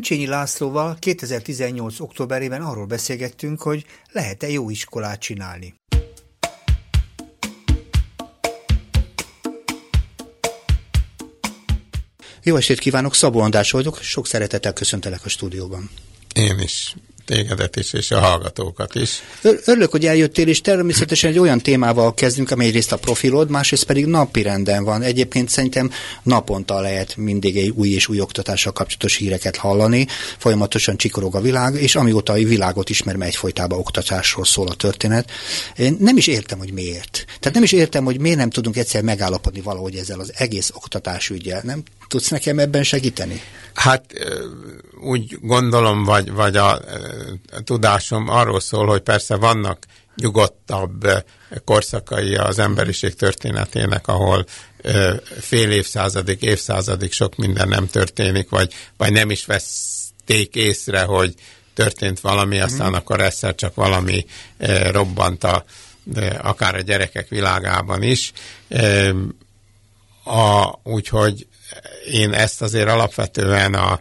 Bencsényi Lászlóval 2018. októberében arról beszélgettünk, hogy lehet-e jó iskolát csinálni. Jó estét kívánok, Szabó András vagyok, sok szeretettel köszöntelek a stúdióban. Én is tégedet is, és a hallgatókat is. Örülök, hogy eljöttél, és természetesen egy olyan témával kezdünk, amely egyrészt a profilod, másrészt pedig napi renden van. Egyébként szerintem naponta lehet mindig egy új és új oktatással kapcsolatos híreket hallani, folyamatosan csikorog a világ, és amióta a világot ismerem, egyfolytában oktatásról szól a történet. Én nem is értem, hogy miért. Tehát nem is értem, hogy miért nem tudunk egyszer megállapodni valahogy ezzel az egész oktatásügyel. Nem tudsz nekem ebben segíteni? Hát úgy gondolom, vagy, vagy a, a tudásom arról szól, hogy persze vannak nyugodtabb korszakai az emberiség történetének, ahol fél évszázadig, évszázadig sok minden nem történik, vagy, vagy nem is veszték észre, hogy történt valami, mhm. aztán akkor egyszer csak valami robbant a, akár a gyerekek világában is. A, úgyhogy én ezt azért alapvetően a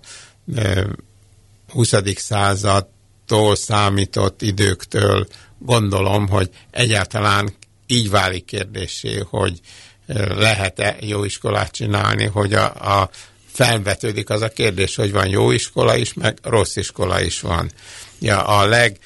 20. századtól számított időktől gondolom, hogy egyáltalán így válik kérdésé, hogy lehet-e jó iskolát csinálni, hogy a, a felvetődik az a kérdés, hogy van jó iskola is, meg rossz iskola is van. Ja, a leg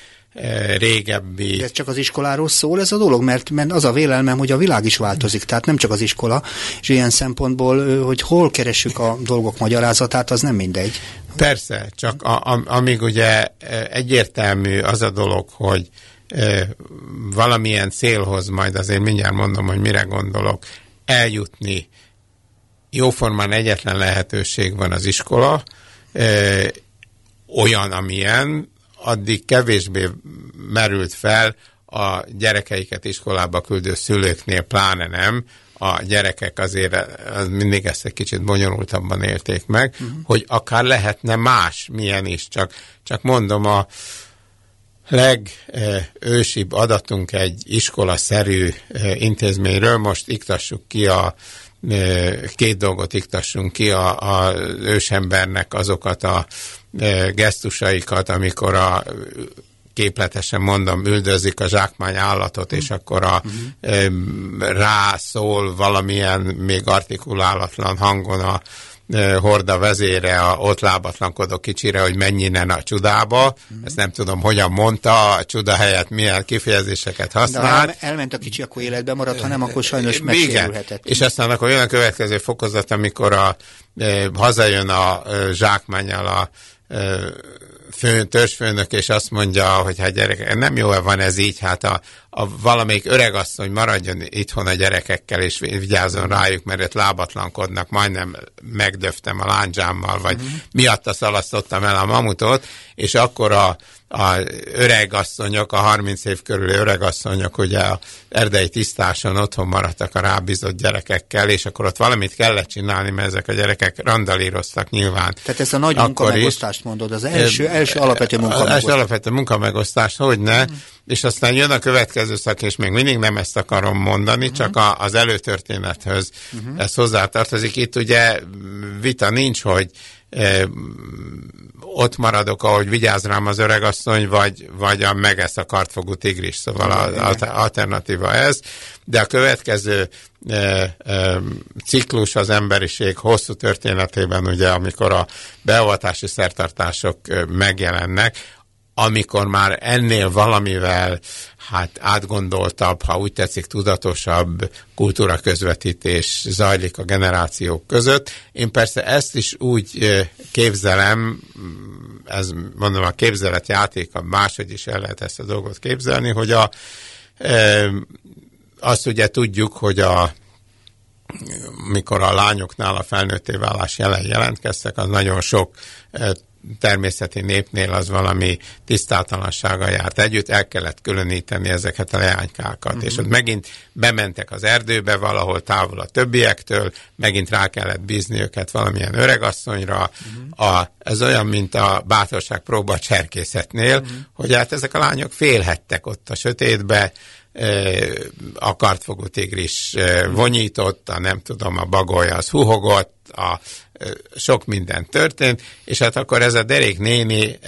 régebbi... De ez csak az iskoláról szól ez a dolog, mert, mert az a vélelmem, hogy a világ is változik, tehát nem csak az iskola, és ilyen szempontból, hogy hol keressük a dolgok magyarázatát, az nem mindegy. Persze, csak a, a, amíg ugye egyértelmű az a dolog, hogy e, valamilyen célhoz, majd azért mindjárt mondom, hogy mire gondolok, eljutni jóformán egyetlen lehetőség van az iskola, e, olyan, amilyen, addig kevésbé merült fel a gyerekeiket iskolába küldő szülőknél, pláne nem, a gyerekek azért az mindig ezt egy kicsit bonyolultabban élték meg, uh-huh. hogy akár lehetne más, milyen is, csak, csak mondom, a legősibb adatunk egy iskolaszerű intézményről, most iktassuk ki a két dolgot iktassunk ki a, a ősembernek azokat a gesztusaikat, amikor a képletesen mondom, üldözik a zsákmány állatot, és mhm. akkor a, uh-huh. rászól valamilyen még artikulálatlan hangon a horda vezére a ott lábatlankodó kicsire, hogy menjinen a csudába. Uh-huh. Ezt nem tudom, hogyan mondta, a csuda helyett milyen kifejezéseket használt. De elment a kicsi, akkor életben maradt, ha nem, akkor sajnos megsérülhetett. És aztán akkor jön a következő fokozat, amikor a, e, hazajön a e, zsákmányal a fő, törzsfőnök, és azt mondja, hogy hát gyerek, nem jó van ez így, hát a, a valamelyik öregasszony maradjon itthon a gyerekekkel, és vigyázzon rájuk, mert ott lábatlankodnak, majdnem megdöftem a lándzsámmal, vagy uh-huh. miatta szalasztottam el a mamutot, és akkor a, a öregasszonyok, a 30 év körüli öregasszonyok ugye a erdei tisztáson otthon maradtak a rábízott gyerekekkel, és akkor ott valamit kellett csinálni, mert ezek a gyerekek randalíroztak nyilván. Tehát ezt a nagy munkamegosztást mondod, az első, első alapvető munkamegosztást. Az első alapvető munkamegosztást, hogy ne, mm. és aztán jön a következő szak, és még mindig nem ezt akarom mondani, mm. csak a, az előtörténethöz mm. ez hozzátartozik. Itt ugye vita nincs, hogy ott maradok, ahogy vigyáz rám az öregasszony, vagy, vagy a megesz a kartfogú tigris, szóval az alternatíva ez. De a következő e, e, ciklus az emberiség hosszú történetében, ugye, amikor a beavatási szertartások megjelennek, amikor már ennél valamivel hát átgondoltabb, ha úgy tetszik, tudatosabb kultúra közvetítés zajlik a generációk között. Én persze ezt is úgy képzelem, ez mondom a képzelet játéka, máshogy is el lehet ezt a dolgot képzelni, hogy a, azt ugye tudjuk, hogy a mikor a lányoknál a felnőtté válás jelen jelentkeztek, az nagyon sok természeti népnél az valami tisztátalansága járt együtt, el kellett különíteni ezeket a leánykákat, uh-huh. és ott megint bementek az erdőbe valahol távol a többiektől, megint rá kellett bízni őket valamilyen öregasszonyra. Uh-huh. A, ez olyan, mint a bátorság próba cserkészetnél, uh-huh. hogy hát ezek a lányok félhettek ott a sötétbe, a kartfogó tigris vonyított, a nem tudom, a bagoly az huhogott, ott a, sok minden történt, és hát akkor ez a derék néni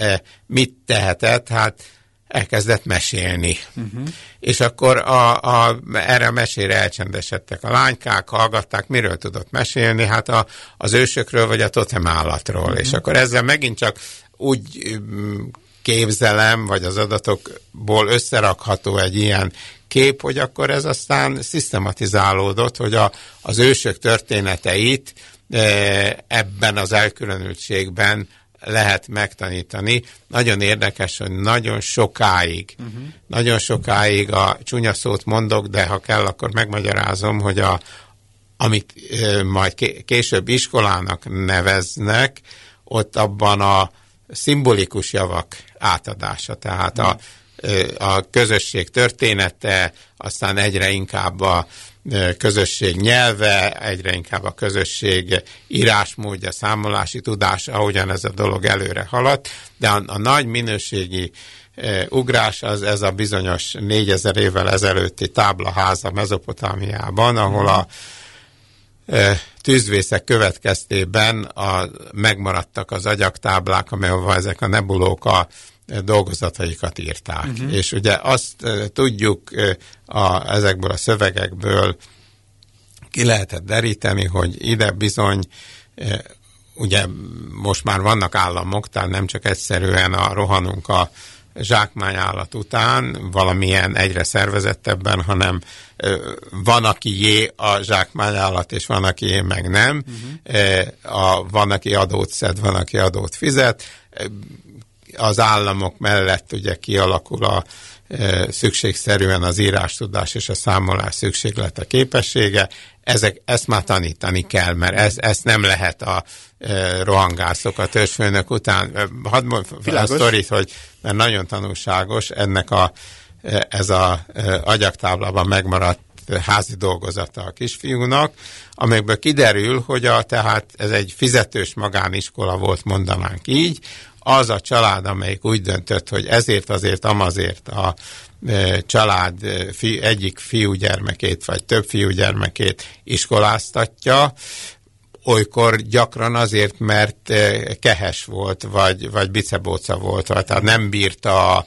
mit tehetett? Hát elkezdett mesélni. Uh-huh. És akkor a, a, erre a mesére elcsendesedtek a lánykák, hallgatták, miről tudott mesélni, hát a, az ősökről vagy a totem állatról. Uh-huh. És akkor ezzel megint csak úgy mm, képzelem, vagy az adatokból összerakható egy ilyen kép, hogy akkor ez aztán szisztematizálódott, hogy a, az ősök történeteit ebben az elkülönültségben lehet megtanítani. Nagyon érdekes, hogy nagyon sokáig, uh-huh. nagyon sokáig a csúnya szót mondok, de ha kell, akkor megmagyarázom, hogy a, amit e, majd később iskolának neveznek, ott abban a szimbolikus javak átadása, tehát a, a közösség története, aztán egyre inkább a közösség nyelve, egyre inkább a közösség írásmódja, számolási tudása, ahogyan ez a dolog előre haladt, de a, a nagy minőségi ugrás az ez a bizonyos 4000 évvel ezelőtti táblaháza Mezopotámiában, ahol a tűzvészek következtében a, megmaradtak az agyaktáblák, amelyek ezek a nebulók a dolgozataikat írták. Uh-huh. És ugye azt tudjuk a, ezekből a szövegekből ki lehetett deríteni, hogy ide bizony ugye most már vannak államok, tehát nem csak egyszerűen a rohanunk a zsákmányállat után, valamilyen egyre szervezettebben, hanem van, aki jé a zsákmányállat, és van, aki jé meg nem. Uh-huh. A, van, aki adót szed, van, aki adót fizet. Az államok mellett ugye kialakul a szükségszerűen az írástudás és a számolás szükséglete képessége. Ezek, ezt már tanítani kell, mert ez, ezt nem lehet a rohangászok a törzsfőnök után. Hadd mondjam a sztorit, hogy mert nagyon tanulságos, ennek a, ez a agyaktáblában megmaradt házi dolgozata a kisfiúnak, amelyekből kiderül, hogy a, tehát ez egy fizetős magániskola volt, mondanánk így, az a család, amelyik úgy döntött, hogy ezért azért, amazért a család fi, egyik fiúgyermekét, vagy több fiúgyermekét iskoláztatja, olykor gyakran azért, mert kehes volt, vagy, vagy bicebóca volt, vagy tehát nem bírta a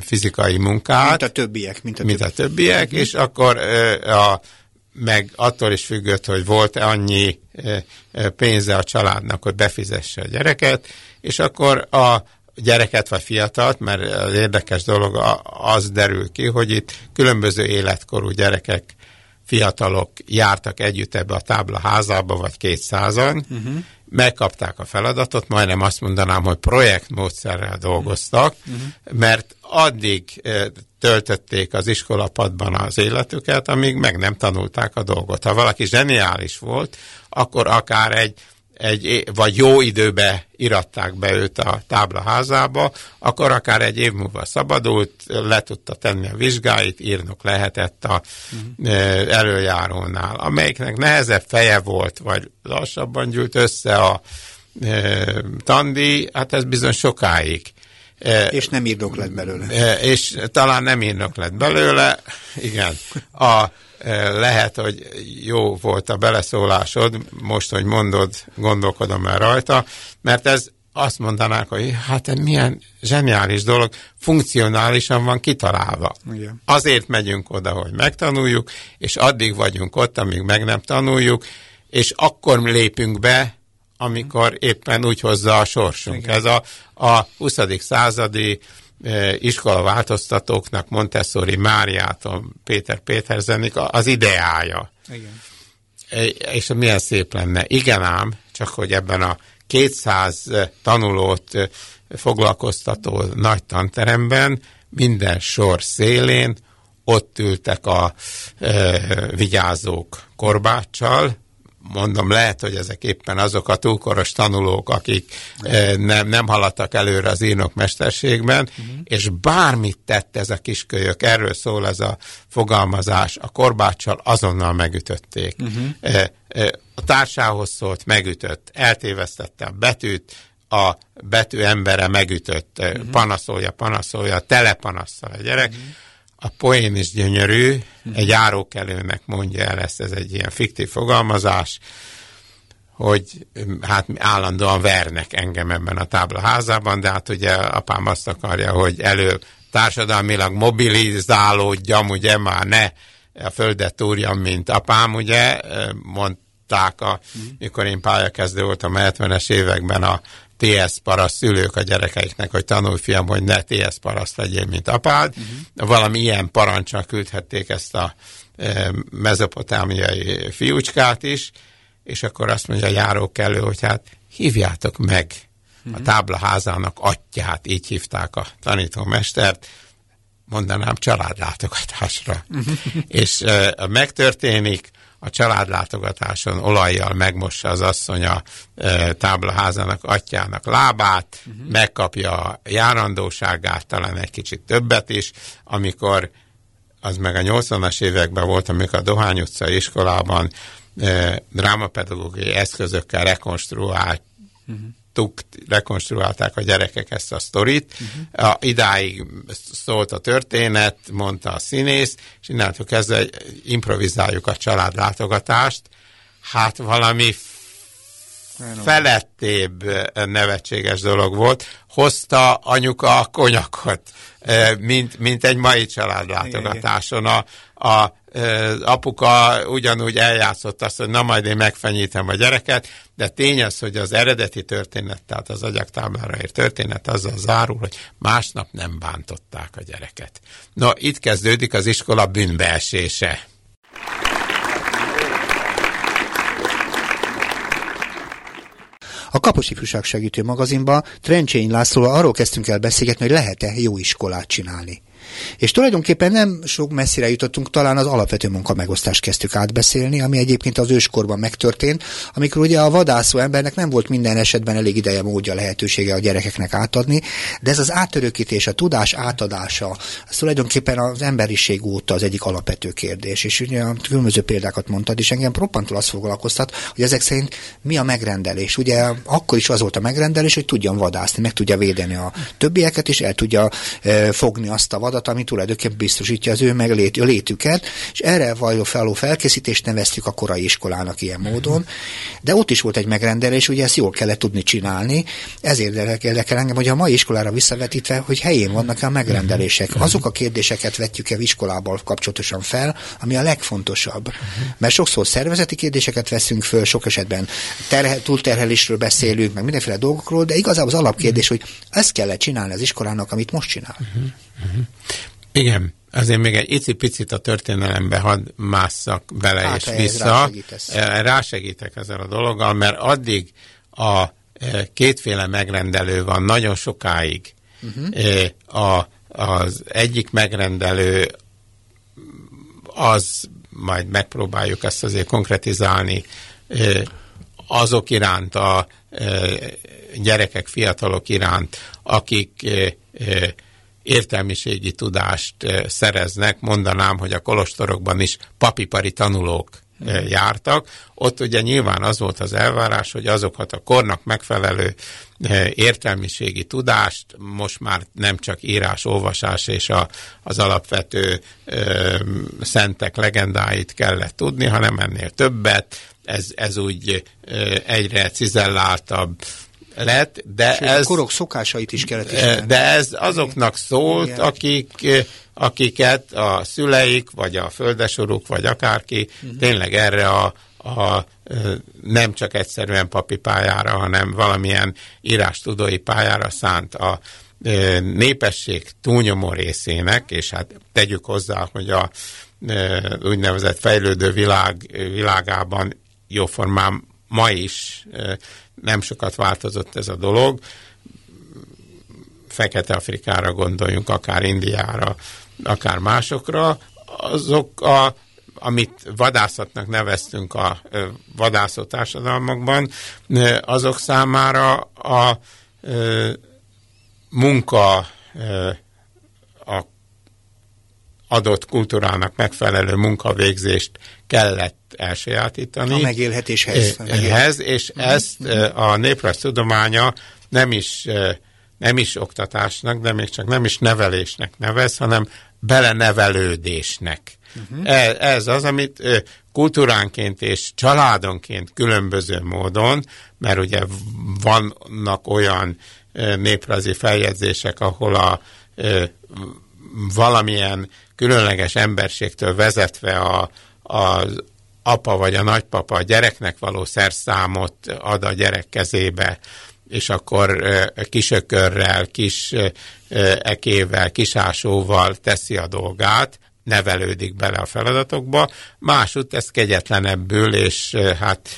fizikai munkát. Mint a többiek. Mint a, mint a többiek, és akkor a, meg attól is függött, hogy volt-e annyi pénze a családnak, hogy befizesse a gyereket, és akkor a gyereket vagy fiatalt, mert az érdekes dolog az derül ki, hogy itt különböző életkorú gyerekek fiatalok jártak együtt ebbe a tábla házába, vagy kétszázan, uh-huh. megkapták a feladatot, majdnem azt mondanám, hogy projektmódszerrel dolgoztak, uh-huh. mert addig eh, töltötték az iskolapadban az életüket, amíg meg nem tanulták a dolgot. Ha valaki zseniális volt, akkor akár egy egy, vagy jó időbe iratták be őt a táblaházába, akkor akár egy év múlva szabadult, le tudta tenni a vizsgáit, írnok lehetett a uh-huh. előjárónál, amelyiknek nehezebb feje volt, vagy lassabban gyűlt össze a e, tandi, hát ez bizony sokáig. És nem írnok lett belőle. És talán nem írnok lett belőle, igen. A, lehet, hogy jó volt a beleszólásod, most, hogy mondod, gondolkodom el rajta, mert ez azt mondanák, hogy hát milyen zseniális dolog, funkcionálisan van kitalálva. Igen. Azért megyünk oda, hogy megtanuljuk, és addig vagyunk ott, amíg meg nem tanuljuk, és akkor lépünk be, amikor éppen úgy hozza a sorsunk. Igen. Ez a, a 20. századi iskola változtatóknak Montessori Máriától Péter Péterzenik az ideája. Igen. És milyen szép lenne. Igen ám, csak hogy ebben a 200 tanulót foglalkoztató nagy tanteremben minden sor szélén ott ültek a e, vigyázók korbáccsal, mondom, lehet, hogy ezek éppen azok a túlkoros tanulók, akik eh, nem, nem haladtak előre az írnok mesterségben, uh-huh. és bármit tett ez a kiskölyök, erről szól ez a fogalmazás, a korbáccsal azonnal megütötték. Uh-huh. A társához szólt, megütött, eltévesztette a betűt, a betű embere megütött, uh-huh. panaszolja, panaszolja, telepanasszal a gyerek, uh-huh a poén is gyönyörű, egy járókelőnek mondja el ezt, ez egy ilyen fiktív fogalmazás, hogy hát állandóan vernek engem ebben a táblaházában, de hát ugye apám azt akarja, hogy elő társadalmilag mobilizálódjam, ugye már ne a földet túrjam, mint apám, ugye, mondták, a, mikor én pályakezdő voltam a 70-es években a TS paraszt szülők a gyerekeiknek, hogy tanulj fiam, hogy ne TS paraszt legyél, mint apád. Uh-huh. Valami ilyen parancsal küldhették ezt a e, mezopotámiai fiúcskát is, és akkor azt mondja a járókelő, hogy hát hívjátok meg a táblaházának atyát, így hívták a tanítómestert, mondanám családlátogatásra. Uh-huh. és e, megtörténik, a családlátogatáson olajjal megmossa az asszony a e, táblaházának atyának lábát, uh-huh. megkapja a járandóságát, talán egy kicsit többet is, amikor az meg a 80-as években volt, amikor a Dohány utca iskolában e, drámapedagógiai eszközökkel rekonstruált uh-huh tuk, rekonstruálták a gyerekek ezt a sztorit. Uh-huh. A, idáig szólt a történet, mondta a színész, és innentől kezdve improvizáljuk a családlátogatást. Hát valami felettébb nevetséges dolog volt. Hozta anyuka a konyakot, mint, mint egy mai családlátogatáson. A, a apuka ugyanúgy eljátszott azt, hogy na majd én megfenyítem a gyereket, de tény az, hogy az eredeti történet, tehát az agyaktáblára ért történet azzal zárul, hogy másnap nem bántották a gyereket. No, itt kezdődik az iskola bűnbeesése. A Kapos Ifjúság Segítő magazinban Trencsény Lászlóval arról kezdtünk el beszélgetni, hogy lehet-e jó iskolát csinálni. És tulajdonképpen nem sok messzire jutottunk, talán az alapvető munkamegosztást kezdtük átbeszélni, ami egyébként az őskorban megtörtént, amikor ugye a vadászó embernek nem volt minden esetben elég ideje, módja, lehetősége a gyerekeknek átadni, de ez az átörökítés, a tudás átadása, ez tulajdonképpen az emberiség óta az egyik alapvető kérdés. És ugye a különböző példákat mondtad, és engem proppantul azt foglalkoztat, hogy ezek szerint mi a megrendelés. Ugye akkor is az volt a megrendelés, hogy tudjon vadászni, meg tudja védeni a többieket, és el tudja e, fogni azt a vadat, ami tulajdonképpen biztosítja az ő meglét, a létüket, és erre való feló felkészítést neveztük a korai iskolának ilyen módon, de ott is volt egy megrendelés, ugye ezt jól kellett tudni csinálni, ezért érdekel engem, hogy a mai iskolára visszavetítve, hogy helyén vannak a megrendelések. Azok a kérdéseket vetjük el iskolával kapcsolatosan fel, ami a legfontosabb. Mert sokszor szervezeti kérdéseket veszünk föl, sok esetben terhe, túlterhelésről beszélünk, meg mindenféle dolgokról, de igazából az alapkérdés, hogy ezt kellett csinálni az iskolának, amit most csinál. Uh-huh. Uh-huh. Igen, azért még egy icipicit a történelembe hadd másszak bele hát, és vissza. Eh, rásegítek ezzel a dologgal, mert addig a eh, kétféle megrendelő van nagyon sokáig. Uh-huh. A, az egyik megrendelő az, majd megpróbáljuk ezt azért konkretizálni, azok iránt, a gyerekek, fiatalok iránt, akik értelmiségi tudást szereznek, mondanám, hogy a kolostorokban is papipari tanulók jártak. Ott ugye nyilván az volt az elvárás, hogy azokat a kornak megfelelő értelmiségi tudást most már nem csak írás, olvasás és a, az alapvető ö, szentek legendáit kellett tudni, hanem ennél többet. Ez, ez úgy ö, egyre cizelláltabb lett, de Sőt, ez... A korok szokásait is kellett ismerni. De ez azoknak szólt, Igen. akik, akiket a szüleik, vagy a földesoruk, vagy akárki uh-huh. tényleg erre a, a nem csak egyszerűen papi pályára, hanem valamilyen írástudói pályára szánt a népesség túlnyomó részének, és hát tegyük hozzá, hogy a úgynevezett fejlődő világ, világában jóformán ma is nem sokat változott ez a dolog. Fekete-Afrikára gondoljunk, akár Indiára, akár másokra. Azok a amit vadászatnak neveztünk a vadászó társadalmakban, azok számára a munka a adott kultúrának megfelelő munkavégzést kellett elsajátítani. A megélhetéshez. Ehhez, és mm-hmm. ezt a néprajz tudománya nem is nem is oktatásnak, de még csak nem is nevelésnek nevez, hanem belenevelődésnek. Uh-huh. Ez, ez az, amit kultúránként és családonként különböző módon, mert ugye vannak olyan néprajzi feljegyzések, ahol a valamilyen különleges emberségtől vezetve a, az apa vagy a nagypapa a gyereknek való szerszámot ad a gyerek kezébe, és akkor kisökörrel, kis ekével, kisásóval teszi a dolgát, nevelődik bele a feladatokba, másút ez kegyetlenebbül, és hát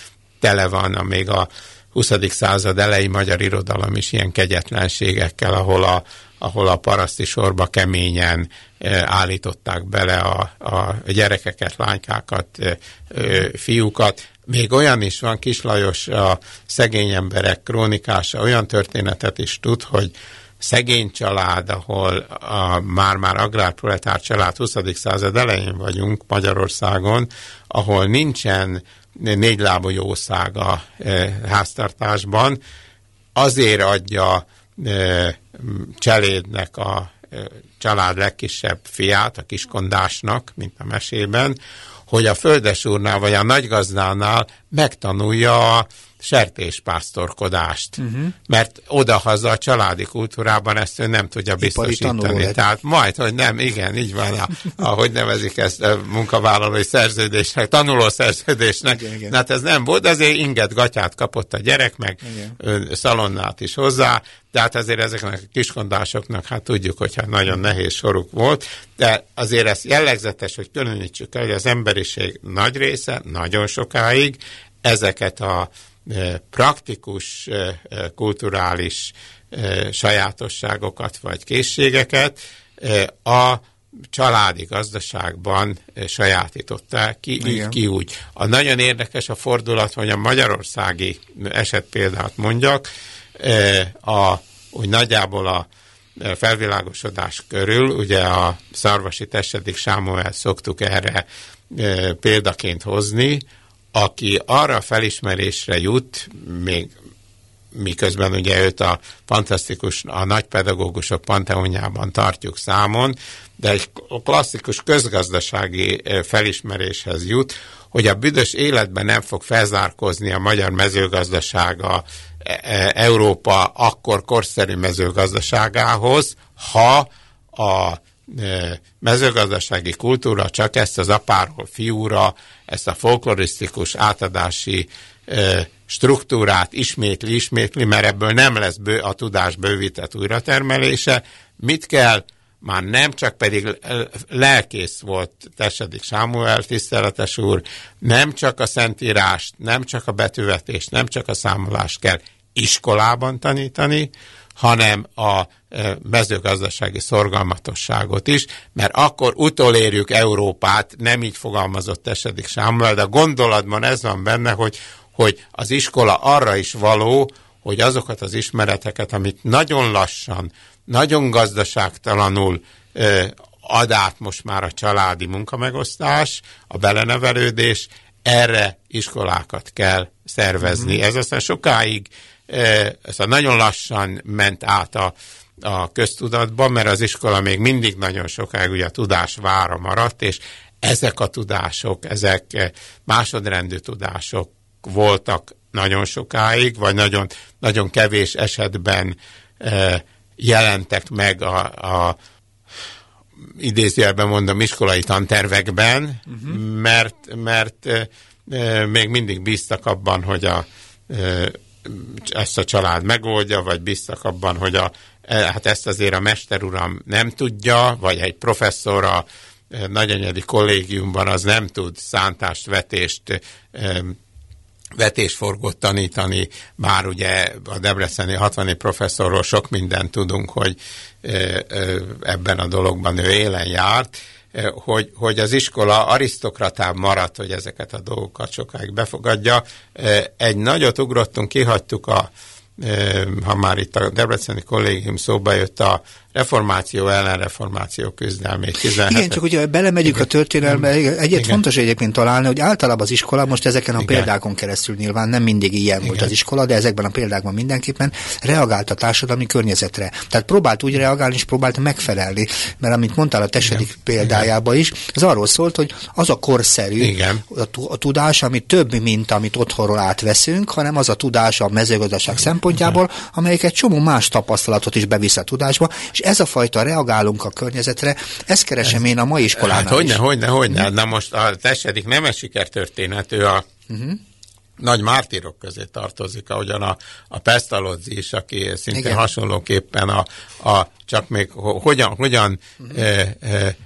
tele van a még a 20. század elejé magyar irodalom is ilyen kegyetlenségekkel, ahol a, ahol a paraszti sorba keményen állították bele a, a gyerekeket, lánykákat, fiúkat. Még olyan is van, Kislajos a szegény emberek krónikása olyan történetet is tud, hogy szegény család, ahol a már-már agrárproletár család 20. század elején vagyunk Magyarországon, ahol nincsen négylábú jószág a e, háztartásban, azért adja e, cselédnek a e, család legkisebb fiát, a kiskondásnak, mint a mesében, hogy a földesúrnál vagy a nagygazdánál megtanulja a sertéspásztorkodást, uh-huh. mert odahaza a családi kultúrában ezt ő nem tudja biztosítani. Tehát majd, hogy nem, igen, így van, a, ahogy nevezik ezt a munkavállalói szerződésnek, tanuló szerződésnek. Igen, igen. Hát ez nem volt, azért inget gatyát kapott a gyerek, meg igen. szalonnát is hozzá, de hát azért ezeknek a kiskondásoknak, hát tudjuk, hogy hát nagyon nehéz soruk volt, de azért ez jellegzetes, hogy különítsük el, hogy az emberiség nagy része, nagyon sokáig ezeket a praktikus kulturális sajátosságokat vagy készségeket a családi gazdaságban sajátították ki, így ki úgy. A nagyon érdekes a fordulat, hogy a magyarországi esetpéldát mondjak, a, úgy nagyjából a felvilágosodás körül, ugye a szarvasi tessedik Sámuel szoktuk erre példaként hozni, aki arra felismerésre jut, még miközben ugye őt a fantasztikus, a nagy pedagógusok panteonjában tartjuk számon, de egy klasszikus közgazdasági felismeréshez jut, hogy a büdös életben nem fog felzárkozni a magyar mezőgazdasága e, e, Európa akkor korszerű mezőgazdaságához, ha a mezőgazdasági kultúra csak ezt az apáról fiúra, ezt a folklorisztikus átadási struktúrát ismétli, ismétli, mert ebből nem lesz bő, a tudás bővített újratermelése. Mit kell? Már nem csak pedig lelkész volt Tessedik Sámuel, tiszteletes úr, nem csak a szentírást, nem csak a betűvetést, nem csak a számolást kell iskolában tanítani, hanem a mezőgazdasági szorgalmatosságot is, mert akkor utolérjük Európát, nem így fogalmazott esedik Sámuel, de a gondolatban ez van benne, hogy, hogy az iskola arra is való, hogy azokat az ismereteket, amit nagyon lassan, nagyon gazdaságtalanul ad át most már a családi munkamegosztás, a belenevelődés, erre iskolákat kell szervezni. Mm-hmm. Ez aztán sokáig ez a nagyon lassan ment át a, a köztudatba, mert az iskola még mindig nagyon sokáig ugye a tudás vára maradt, és ezek a tudások, ezek másodrendű tudások voltak nagyon sokáig, vagy nagyon, nagyon kevés esetben e, jelentek meg a, a idézőjelben mondom iskolai tantervekben, uh-huh. mert, mert e, még mindig bíztak abban, hogy a e, ezt a család megoldja, vagy biztos abban, hogy a, e, hát ezt azért a mesteruram nem tudja, vagy egy professzor a e, nagyanyedi kollégiumban az nem tud szántást, vetést, e, vetésforgót tanítani, bár ugye a Debreceni 60 professzorról sok mindent tudunk, hogy ebben a dologban ő élen járt, hogy, hogy az iskola arisztokratább maradt, hogy ezeket a dolgokat sokáig befogadja. Eh, egy nagyot ugrottunk, kihagytuk a, eh, ha már itt a Debreceni kollégium szóba jött a reformáció ellen reformáció küzdelmét. 17. Igen, csak ugye belemegyünk igen. a történelme, egyet igen. fontos egyébként találni, hogy általában az iskola, most ezeken a igen. példákon keresztül nyilván nem mindig ilyen igen. volt az iskola, de ezekben a példákban mindenképpen reagált a társadalmi környezetre. Tehát próbált úgy reagálni, és próbált megfelelni, mert amit mondtál a tesedik példájában is, az arról szólt, hogy az a korszerű igen. A, a tudás, ami több, mint amit otthonról átveszünk, hanem az a tudás a mezőgazdaság szempontjából, amelyik egy csomó más tapasztalatot is bevisz a tudásba, és ez a fajta reagálunk a környezetre, ezt keresem ez, én a mai iskolánál hát, hogyne, is. hogyne, hogyne. Na most a tesedik nem egy sikertörténet, ő a uh-huh. nagy mártírok közé tartozik, ahogyan a, a Pestalozzi is, aki szintén Igen. hasonlóképpen a, a csak még hogyan, hogyan uh-huh. e, e,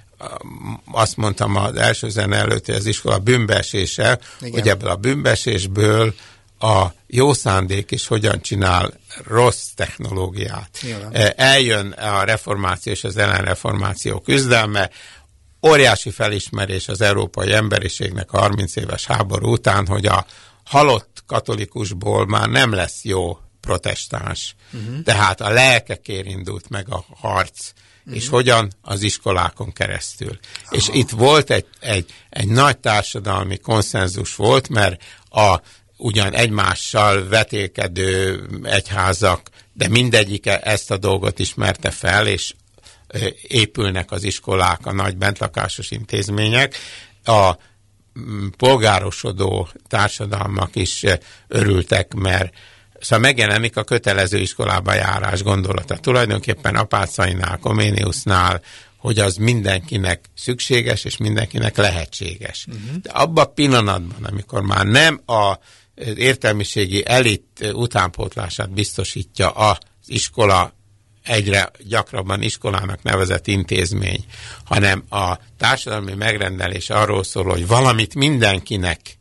azt mondtam az első zene előtt, hogy az iskola bűnbesése, hogy ebből a bűnbesésből a jó szándék is hogyan csinál rossz technológiát. Nyilván. E, eljön a reformáció és az ellenreformáció küzdelme, óriási felismerés az európai emberiségnek a 30 éves háború után, hogy a halott katolikusból már nem lesz jó protestáns. Uh-huh. Tehát a lelkekért indult meg a harc, uh-huh. és hogyan az iskolákon keresztül. Aha. És itt volt egy, egy, egy nagy társadalmi konszenzus volt, mert a ugyan egymással vetélkedő egyházak, de mindegyike ezt a dolgot ismerte fel, és épülnek az iskolák, a nagy bentlakásos intézmények. A polgárosodó társadalmak is örültek, mert Szóval megjelenik a kötelező iskolába járás gondolata. Tulajdonképpen Apácainál, Koméniusnál, hogy az mindenkinek szükséges, és mindenkinek lehetséges. Uh-huh. De abban a pillanatban, amikor már nem a értelmiségi elit utánpótlását biztosítja az iskola egyre gyakrabban iskolának nevezett intézmény, hanem a társadalmi megrendelés arról szól, hogy valamit mindenkinek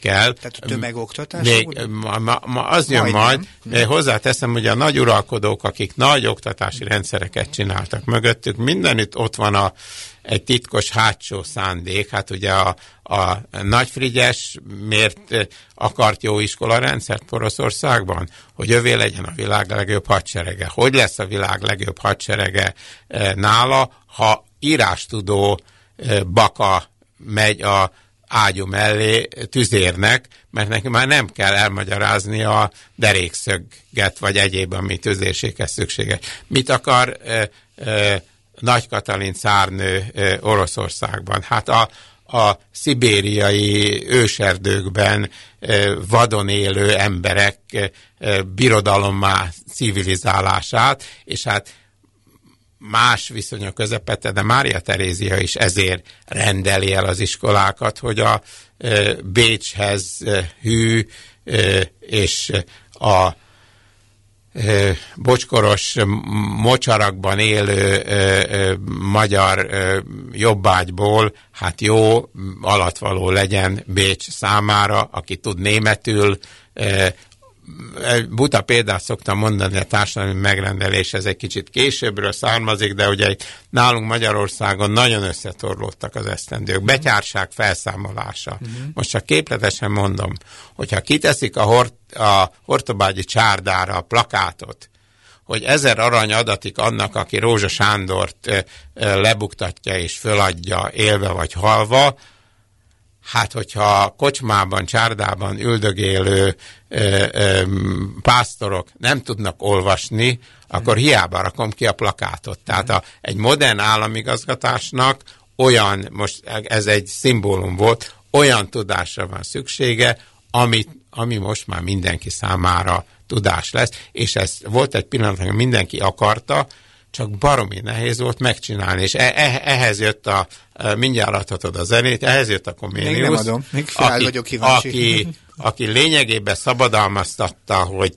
kell. Tehát a tömegoktatás? Még, ma, ma, ma az jön majd, majd hozzáteszem, hogy a nagy uralkodók, akik nagy oktatási rendszereket csináltak mögöttük, mindenütt ott van a egy titkos hátsó szándék. Hát ugye a, a Nagy Frigyes miért akart jó iskolarendszert Poroszországban? Hogy övé legyen a világ legjobb hadserege. Hogy lesz a világ legjobb hadserege nála, ha írástudó baka megy a ágyú mellé tüzérnek, mert neki már nem kell elmagyarázni a derékszöget, vagy egyéb, ami tüzérséghez szükséges. Mit akar e, e, nagy Katalin cárnő Oroszországban. Hát a, a szibériai őserdőkben vadon élő emberek birodalommá civilizálását, és hát más viszonyok közepette, de Mária Terézia is ezért rendeli el az iskolákat, hogy a Bécshez hű és a bocskoros mocsarakban élő magyar jobbágyból, hát jó alatvaló legyen Bécs számára, aki tud németül, buta példát szoktam mondani, a társadalmi megrendelés, ez egy kicsit későbbről származik, de ugye nálunk Magyarországon nagyon összetorlódtak az esztendők. Mhm. Betyárság felszámolása. Uh-huh. Most csak képletesen mondom, hogyha kiteszik a, hort, a hortobágyi csárdára a plakátot, hogy ezer arany adatik annak, aki Rózsa Sándort lebuktatja és föladja élve vagy halva, Hát, hogyha kocsmában, csárdában üldögélő ö, ö, pásztorok nem tudnak olvasni, akkor hiába rakom ki a plakátot. Tehát a, egy modern államigazgatásnak olyan, most ez egy szimbólum volt, olyan tudásra van szüksége, amit, ami most már mindenki számára tudás lesz, és ez volt egy pillanat, hogy mindenki akarta, csak baromi nehéz volt megcsinálni, és e- e- ehhez jött a, e, mindjárt adhatod a zenét, ehhez jött a Comenius, még nem adom, még aki, vagyok kíváncsi. Aki, aki lényegében szabadalmaztatta, hogy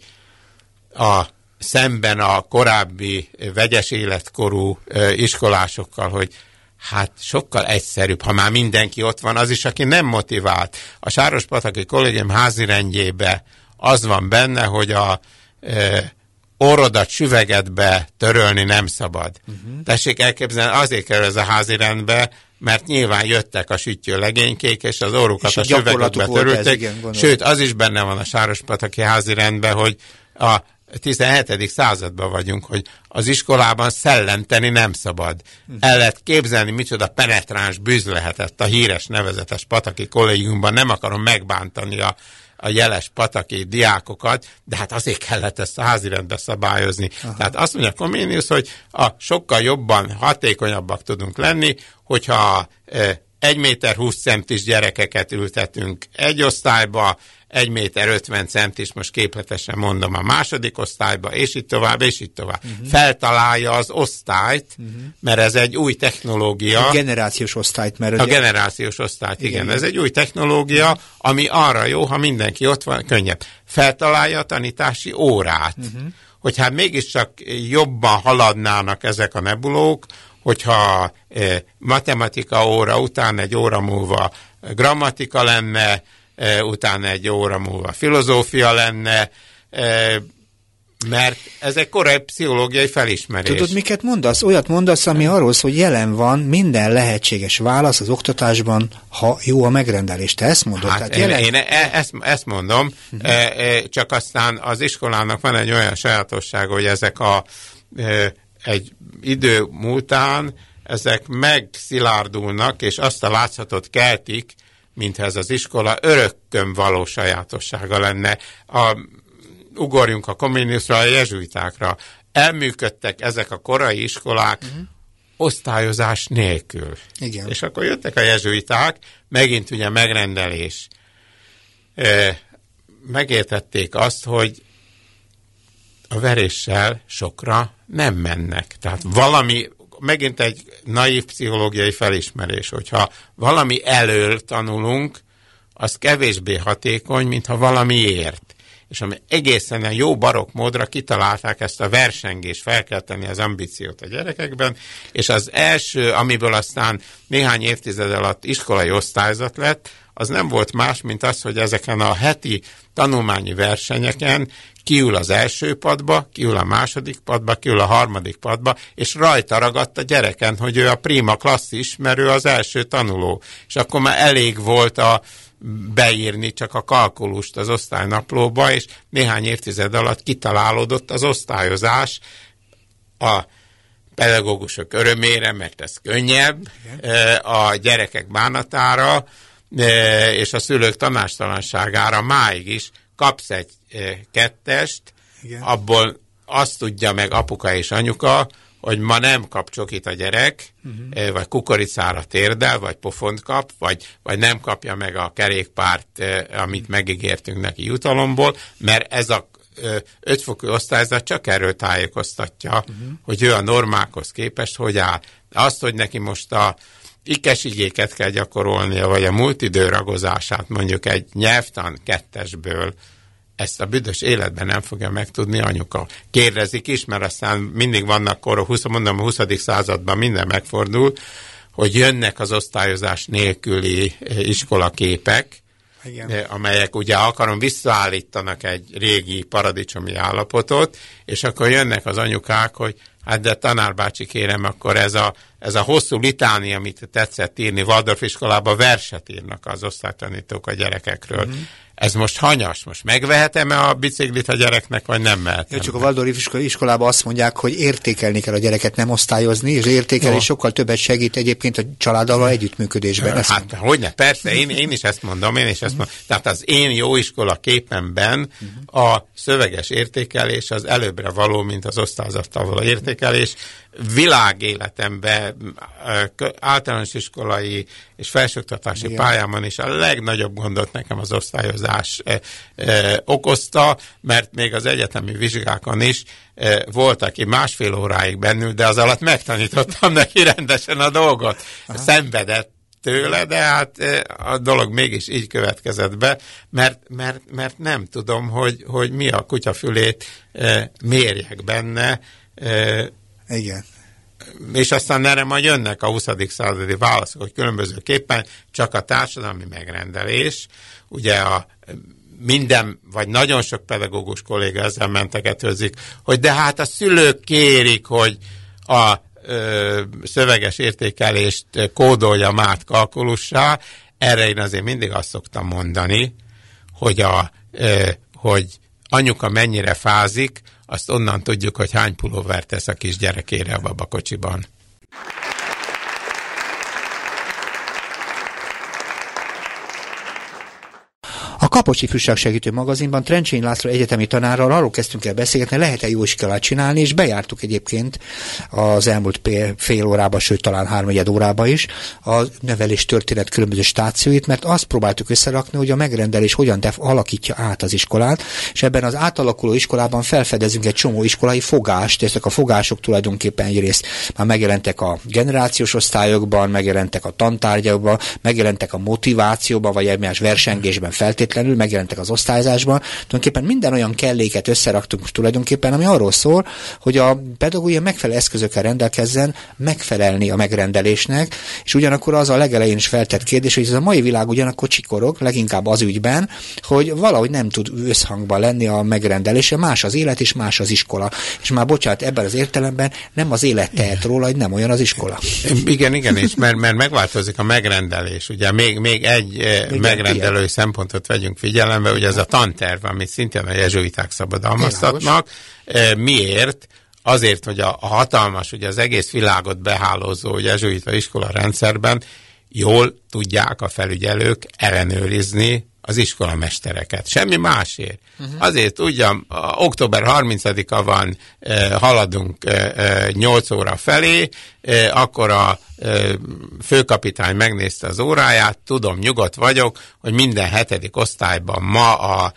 a szemben a korábbi vegyes életkorú e, iskolásokkal, hogy hát sokkal egyszerűbb, ha már mindenki ott van, az is, aki nem motivált. A Sárospataki kollégium házirendjébe az van benne, hogy a e, orrodat süvegetbe törölni nem szabad. Uh-huh. Tessék elképzelni, azért kerül ez a házi rendbe, mert nyilván jöttek a süttyő legénykék, és az orrukat és a, a süvegetbe törölték. Sőt, az is benne van a Sárospataki házi rendben, hogy a 17. században vagyunk, hogy az iskolában szellenteni nem szabad. El lehet képzelni, micsoda penetráns bűz lehetett a híres nevezetes Pataki kollégiumban. Nem akarom megbántani a, a jeles pataki diákokat, de hát azért kellett ezt a házirendbe szabályozni. Aha. Tehát azt mondja Comenius, hogy a sokkal jobban, hatékonyabbak tudunk lenni, hogyha e, 1 méter 20 centis gyerekeket ültetünk egy osztályba, 1 méter 50 centis, most képletesen mondom, a második osztályba, és így tovább, és így tovább. Uh-huh. Feltalálja az osztályt, uh-huh. mert ez egy új technológia. A generációs osztályt, mert... A ugye... generációs osztályt, igen. igen. Ez egy új technológia, ami arra jó, ha mindenki ott van, könnyebb. Feltalálja a tanítási órát. Uh-huh. Hogy hát mégiscsak jobban haladnának ezek a nebulók, hogyha eh, matematika óra után egy óra múlva grammatika lenne, eh, utána egy óra múlva filozófia lenne, mert ez egy korai pszichológiai felismerés. Tudod, miket mondasz? Olyat mondasz, ami arról szól, hogy jelen van minden lehetséges válasz az oktatásban, ha jó a megrendelés. Te ezt mondod? Hát Tehát én, jelen... én e- ezt, ezt mondom, uh-huh. csak aztán az iskolának van egy olyan sajátossága, hogy ezek a egy idő múltán ezek megszilárdulnak, és azt a látszatot keltik, mintha ez az iskola örökkön való sajátossága lenne. A, ugorjunk a kommunisztra, a jezsuitákra. Elműködtek ezek a korai iskolák uh-huh. osztályozás nélkül. Igen. És akkor jöttek a jezsuiták, megint ugye megrendelés. E, megértették azt, hogy a veréssel sokra nem mennek. Tehát valami, megint egy naív pszichológiai felismerés, hogyha valami elől tanulunk, az kevésbé hatékony, mint ha valamiért. És ami egészen a jó barok módra kitalálták ezt a versengést, fel kell tenni az ambíciót a gyerekekben, és az első, amiből aztán néhány évtized alatt iskolai osztályzat lett, az nem volt más, mint az, hogy ezeken a heti tanulmányi versenyeken kiül az első padba, kiül a második padba, kiül a harmadik padba, és rajta ragadt a gyereken, hogy ő a prima klasszis, mert ő az első tanuló. És akkor már elég volt a beírni csak a kalkulust az osztálynaplóba, és néhány évtized alatt kitalálódott az osztályozás a pedagógusok örömére, mert ez könnyebb, Igen. a gyerekek bánatára, és a szülők tanástalanságára máig is kapsz egy kettest, Igen. abból azt tudja meg apuka és anyuka, hogy ma nem kap csokit a gyerek, uh-huh. vagy kukoricára térdel, vagy pofont kap, vagy, vagy nem kapja meg a kerékpárt, amit megígértünk neki jutalomból, mert ez a ötfokú osztályzat csak erről tájékoztatja, uh-huh. hogy ő a normákhoz képest hogy áll. Azt, hogy neki most a ikesigéket kell gyakorolnia, vagy a multidő ragozását mondjuk egy nyelvtan kettesből, ezt a büdös életben nem fogja megtudni anyuka. Kérdezik is, mert aztán mindig vannak kor, 20, mondom, a 20. században minden megfordul, hogy jönnek az osztályozás nélküli iskolaképek, igen. Eh, amelyek ugye akarom visszaállítanak egy régi paradicsomi állapotot, és akkor jönnek az anyukák, hogy hát de tanárbácsi kérem, akkor ez a, ez a hosszú litáni, amit tetszett írni, Waldorf iskolában verset írnak az osztálytanítók a gyerekekről. Mm-hmm ez most hanyas, most megvehetem-e a biciklit a gyereknek, vagy nem mehetem? Ja, csak a Waldorf iskolában azt mondják, hogy értékelni kell a gyereket, nem osztályozni, és értékelni sokkal többet segít egyébként a családdal együttműködésben. Hát, hát hogyne, persze, én, én is ezt mondom, én is ezt mondom. Tehát az én jó iskola képemben a szöveges értékelés az előbbre való, mint az osztályzattal való értékelés, világéletemben, általános iskolai és felsőoktatási Igen. pályámon is a legnagyobb gondot nekem az osztályozás e, e, okozta, mert még az egyetemi vizsgákon is e, volt, aki másfél óráig bennül, de az alatt megtanítottam neki rendesen a dolgot. Aha. Szenvedett tőle, de hát a dolog mégis így következett be, mert, mert, mert nem tudom, hogy, hogy mi a kutyafülét mérjek benne, igen. És aztán erre majd jönnek a 20. századi válaszok, hogy különbözőképpen csak a társadalmi megrendelés, ugye a minden, vagy nagyon sok pedagógus kolléga ezzel mentegetőzik, hogy de hát a szülők kérik, hogy a ö, szöveges értékelést kódolja mát kalkulussá. Erre én azért mindig azt szoktam mondani, hogy, a, ö, hogy anyuka mennyire fázik, azt onnan tudjuk, hogy hány pulóvert tesz a kis gyerekére a babakocsiban. Kapocsi Segítő magazinban Trencsén László egyetemi tanárral arról kezdtünk el beszélgetni, lehet-e jó iskolát csinálni, és bejártuk egyébként az elmúlt fél órába, sőt talán hármegyed órába is a nevelés történet különböző stációit, mert azt próbáltuk összerakni, hogy a megrendelés hogyan def alakítja át az iskolát, és ebben az átalakuló iskolában felfedezünk egy csomó iskolai fogást, ezek a fogások tulajdonképpen egyrészt már megjelentek a generációs osztályokban, megjelentek a tantárgyakban, megjelentek a motivációban, vagy egymás versengésben feltétlenül, feltétlenül megjelentek az osztályzásban. Tulajdonképpen minden olyan kelléket összeraktunk tulajdonképpen, ami arról szól, hogy a pedagógia megfelelő eszközökkel rendelkezzen megfelelni a megrendelésnek, és ugyanakkor az a legelején is feltett kérdés, hogy ez a mai világ ugyanakkor csikorog, leginkább az ügyben, hogy valahogy nem tud összhangban lenni a megrendelése, más az élet és más az iskola. És már bocsánat, ebben az értelemben nem az élet tehet róla, hogy nem olyan az iskola. Igen, igen, és mert, mert megváltozik a megrendelés. Ugye még, még egy eh, igen, megrendelő ilyen. szempontot vegyünk vegyünk figyelembe, hogy ez a tanterv, amit szintén a jezsuiták szabadalmaztatnak, eh, miért? Azért, hogy a, a hatalmas, ugye az egész világot behálózó jezsuita iskola rendszerben jól tudják a felügyelők ellenőrizni az iskolamestereket. Semmi másért. Uh-huh. Azért tudjam, október 30-a van, haladunk eh, 8 óra felé, akkor a főkapitány megnézte az óráját, tudom, nyugodt vagyok, hogy minden hetedik osztályban ma a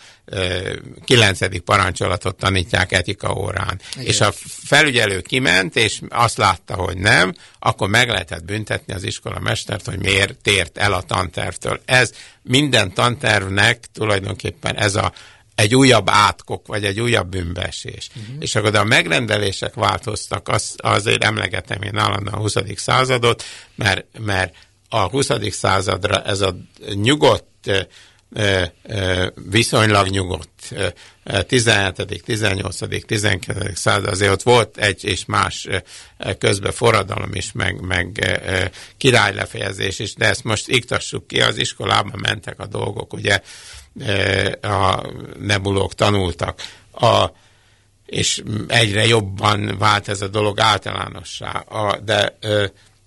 kilencedik parancsolatot tanítják etika órán. Igen. És a felügyelő kiment, és azt látta, hogy nem, akkor meg lehetett büntetni az iskola mestert, hogy miért tért el a tantervtől. Ez minden tantervnek tulajdonképpen ez a egy újabb átkok, vagy egy újabb bűnbeesés. Uh-huh. És akkor a megrendelések változtak, az, azért emlegetem én állandóan a 20. századot, mert, mert a 20. századra ez a nyugodt viszonylag nyugodt 17., 18., 19. század, azért ott volt egy és más közbe forradalom is, meg, meg királylefejezés is, de ezt most iktassuk ki, az iskolában mentek a dolgok, ugye a nebulók tanultak, a, és egyre jobban vált ez a dolog általánossá. A, de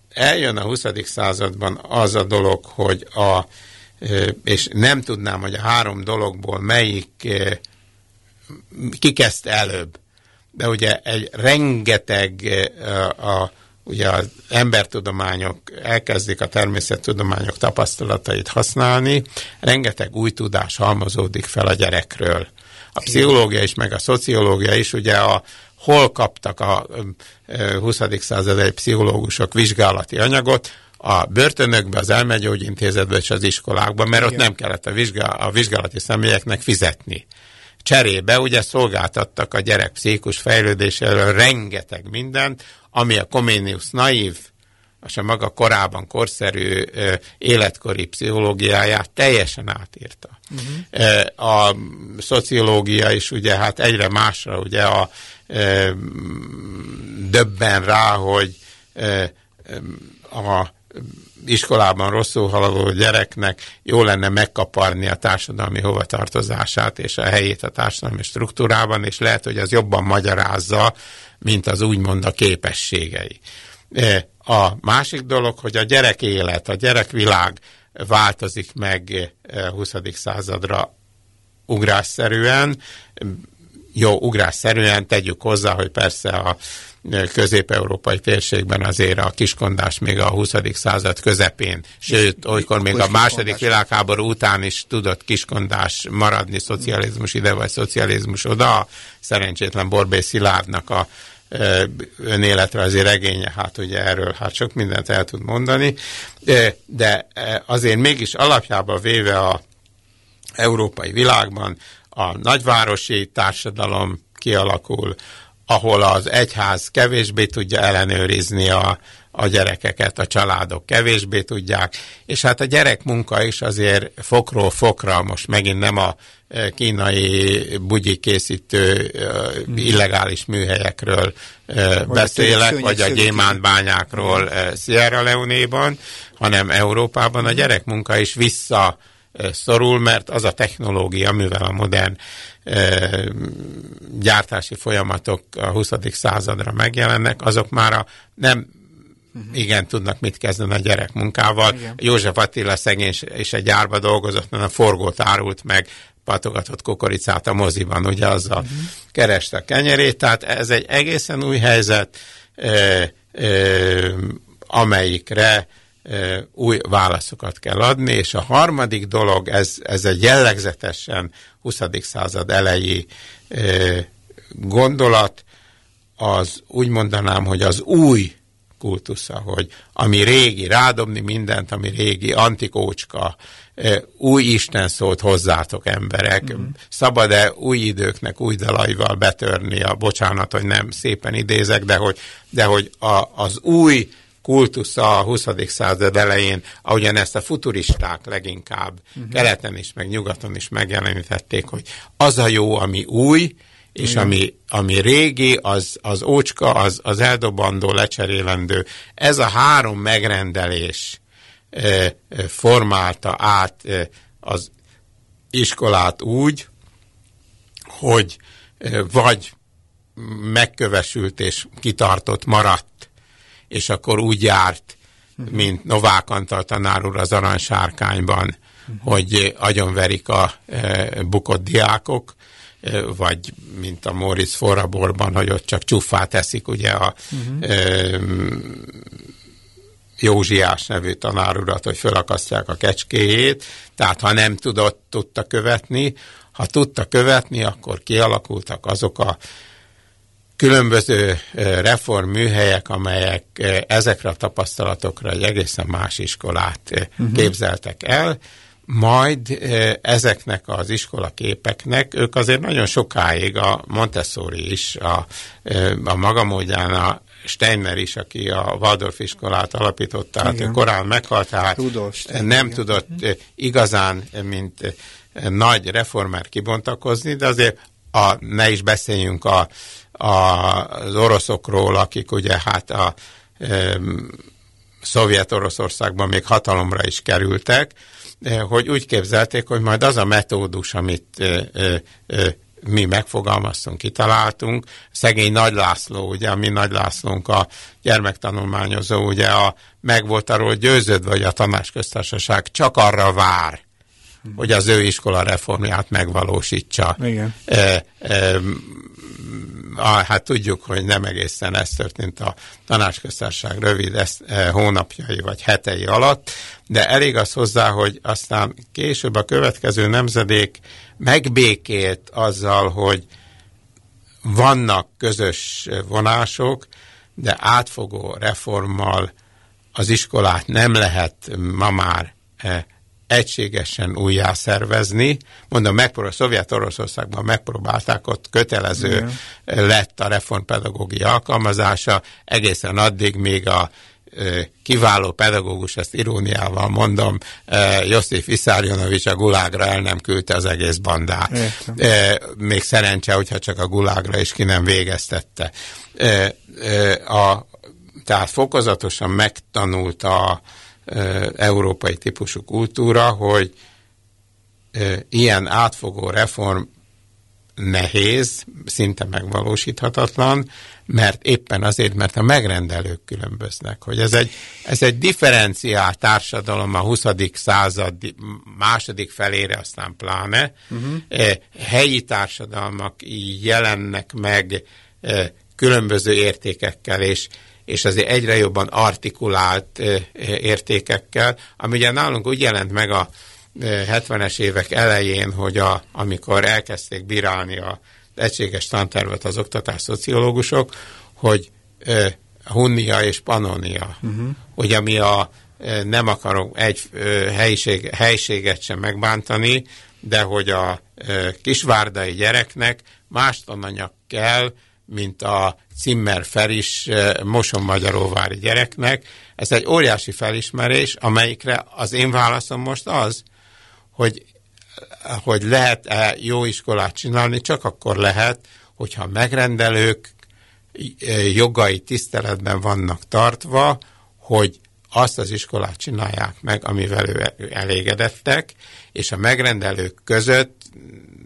eljön a 20. században az a dolog, hogy a és nem tudnám, hogy a három dologból melyik ki kezdte előbb. De ugye egy rengeteg a, ugye az embertudományok elkezdik a természettudományok tapasztalatait használni, rengeteg új tudás halmozódik fel a gyerekről. A pszichológia is, meg a szociológia is, ugye a, hol kaptak a 20. század pszichológusok vizsgálati anyagot, a börtönökbe, az elmegyógyintézetbe és az iskolákba, mert Igen. ott nem kellett a, vizsgál, a vizsgálati személyeknek fizetni. Cserébe ugye szolgáltattak a gyerek pszichikus fejlődéséről rengeteg mindent, ami a Comenius naív, és a maga korában korszerű életkori pszichológiáját teljesen átírta. Uh-huh. A szociológia is ugye hát egyre másra ugye a döbben rá, hogy a iskolában rosszul haladó gyereknek jó lenne megkaparni a társadalmi hovatartozását és a helyét a társadalmi struktúrában, és lehet, hogy az jobban magyarázza, mint az úgymond a képességei. E, a másik dolog, hogy a gyerek élet, a gyerekvilág változik meg 20. E, századra ugrásszerűen. Jó, ugrásszerűen tegyük hozzá, hogy persze a közép-európai térségben azért a kiskondás még a 20. század közepén, sőt, olykor még a második világháború után is tudott kiskondás maradni, szocializmus ide vagy szocializmus oda. Szerencsétlen Borbé Szilárdnak a önéletrajzi regénye, hát ugye erről hát sok mindent el tud mondani, de azért mégis alapjába véve a európai világban a nagyvárosi társadalom kialakul, ahol az egyház kevésbé tudja ellenőrizni a, a gyerekeket, a családok kevésbé tudják, és hát a gyerekmunka is azért fokról fokra, most megint nem a e, kínai bugyi készítő hmm. illegális műhelyekről e, vagy beszélek, a vagy a gyémántbányákról hmm. Sierra Leone-ban, hanem Európában a gyerekmunka is vissza szorul, mert az a technológia, amivel a modern gyártási folyamatok a 20. századra megjelennek, azok már a nem uh-huh. igen tudnak mit kezdeni a gyerekmunkával. Igen. József Attila szegény és egy gyárba dolgozott, mert a forgót árult meg, patogatott kukoricát a moziban, ugye azzal uh-huh. kereste a kenyerét, tehát ez egy egészen új helyzet, ö, ö, amelyikre új válaszokat kell adni, és a harmadik dolog, ez, ez egy jellegzetesen 20. század elejé gondolat, az úgy mondanám, hogy az új kultusza, hogy ami régi, rádobni mindent, ami régi, antikócska, új Isten szót hozzátok emberek, mm. szabad-e új időknek új dalaival betörni a bocsánat, hogy nem szépen idézek, de hogy, de hogy a, az új kultusza a 20. század elején, ahogyan ezt a futuristák leginkább uh-huh. keleten is, meg nyugaton is megjelenítették, hogy az a jó, ami új, és Igen. ami, ami régi, az, az ócska, az, az eldobandó, lecserélendő. Ez a három megrendelés e, e, formálta át e, az iskolát úgy, hogy e, vagy megkövesült és kitartott, maradt, és akkor úgy járt, mint Novák Antal tanár úr az aranysárkányban, hogy agyonverik a e, bukott diákok, vagy mint a Moritz forraborban, hogy ott csak csufát eszik, ugye a uh-huh. e, Józsiás nevű tanárurat, hogy felakasztják a kecskéjét, tehát ha nem tudott, tudta követni, ha tudta követni, akkor kialakultak azok a különböző reformműhelyek, amelyek ezekre a tapasztalatokra egy egészen más iskolát uh-huh. képzeltek el, majd ezeknek az iskolaképeknek, ők azért nagyon sokáig, a Montessori is, a, a maga módján a Steiner is, aki a Waldorf iskolát alapította, hát ő korán meghalt, tehát Rudolf, nem igen. tudott igazán, mint nagy reformer kibontakozni, de azért a, ne is beszéljünk a, az oroszokról, akik ugye hát a e, Szovjet-Oroszországban még hatalomra is kerültek, hogy úgy képzelték, hogy majd az a metódus, amit mi megfogalmaztunk, kitaláltunk. Szegény Nagy László, ugye, a mi Nagy Lászlónk a gyermektanulmányozó, ugye a, meg volt arról győződve, hogy a tanácsköztársaság csak arra vár, hogy az ő iskola reformját megvalósítsa. Igen. E, e, hát tudjuk, hogy nem egészen ez történt a tanácsköztársaság rövid ezt, e, hónapjai vagy hetei alatt, de elég az hozzá, hogy aztán később a következő nemzedék megbékélt azzal, hogy vannak közös vonások, de átfogó reformmal az iskolát nem lehet ma már e, egységesen újjá szervezni. Mondom, megprób- Szovjet-Oroszországban megpróbálták, ott kötelező Igen. lett a reformpedagógia alkalmazása, egészen addig még a kiváló pedagógus, ezt iróniával mondom, Josif Iszárjonovics a gulágra el nem küldte az egész bandát. Értem. Még szerencse, hogyha csak a gulágra is ki nem végeztette. A, tehát fokozatosan megtanult a, európai típusú kultúra, hogy ilyen átfogó reform nehéz, szinte megvalósíthatatlan, mert éppen azért, mert a megrendelők különböznek, hogy ez egy, ez egy differenciált társadalom a 20. század második felére, aztán pláne. Uh-huh. Helyi társadalmak jelennek meg különböző értékekkel, és és azért egyre jobban artikulált értékekkel, ami ugye nálunk úgy jelent meg a 70-es évek elején, hogy a, amikor elkezdték bírálni a egységes tantervet az oktatás szociológusok, hogy Hunnia és Pannonia, uh-huh. hogy ami a nem akarok egy helyiség, helységet sem megbántani, de hogy a kisvárdai gyereknek más tananyag kell, mint a Cimmer Feris Moson Magyaróvári gyereknek. Ez egy óriási felismerés, amelyikre az én válaszom most az, hogy, hogy lehet-e jó iskolát csinálni, csak akkor lehet, hogyha megrendelők jogai tiszteletben vannak tartva, hogy azt az iskolát csinálják meg, amivel ő elégedettek, és a megrendelők között,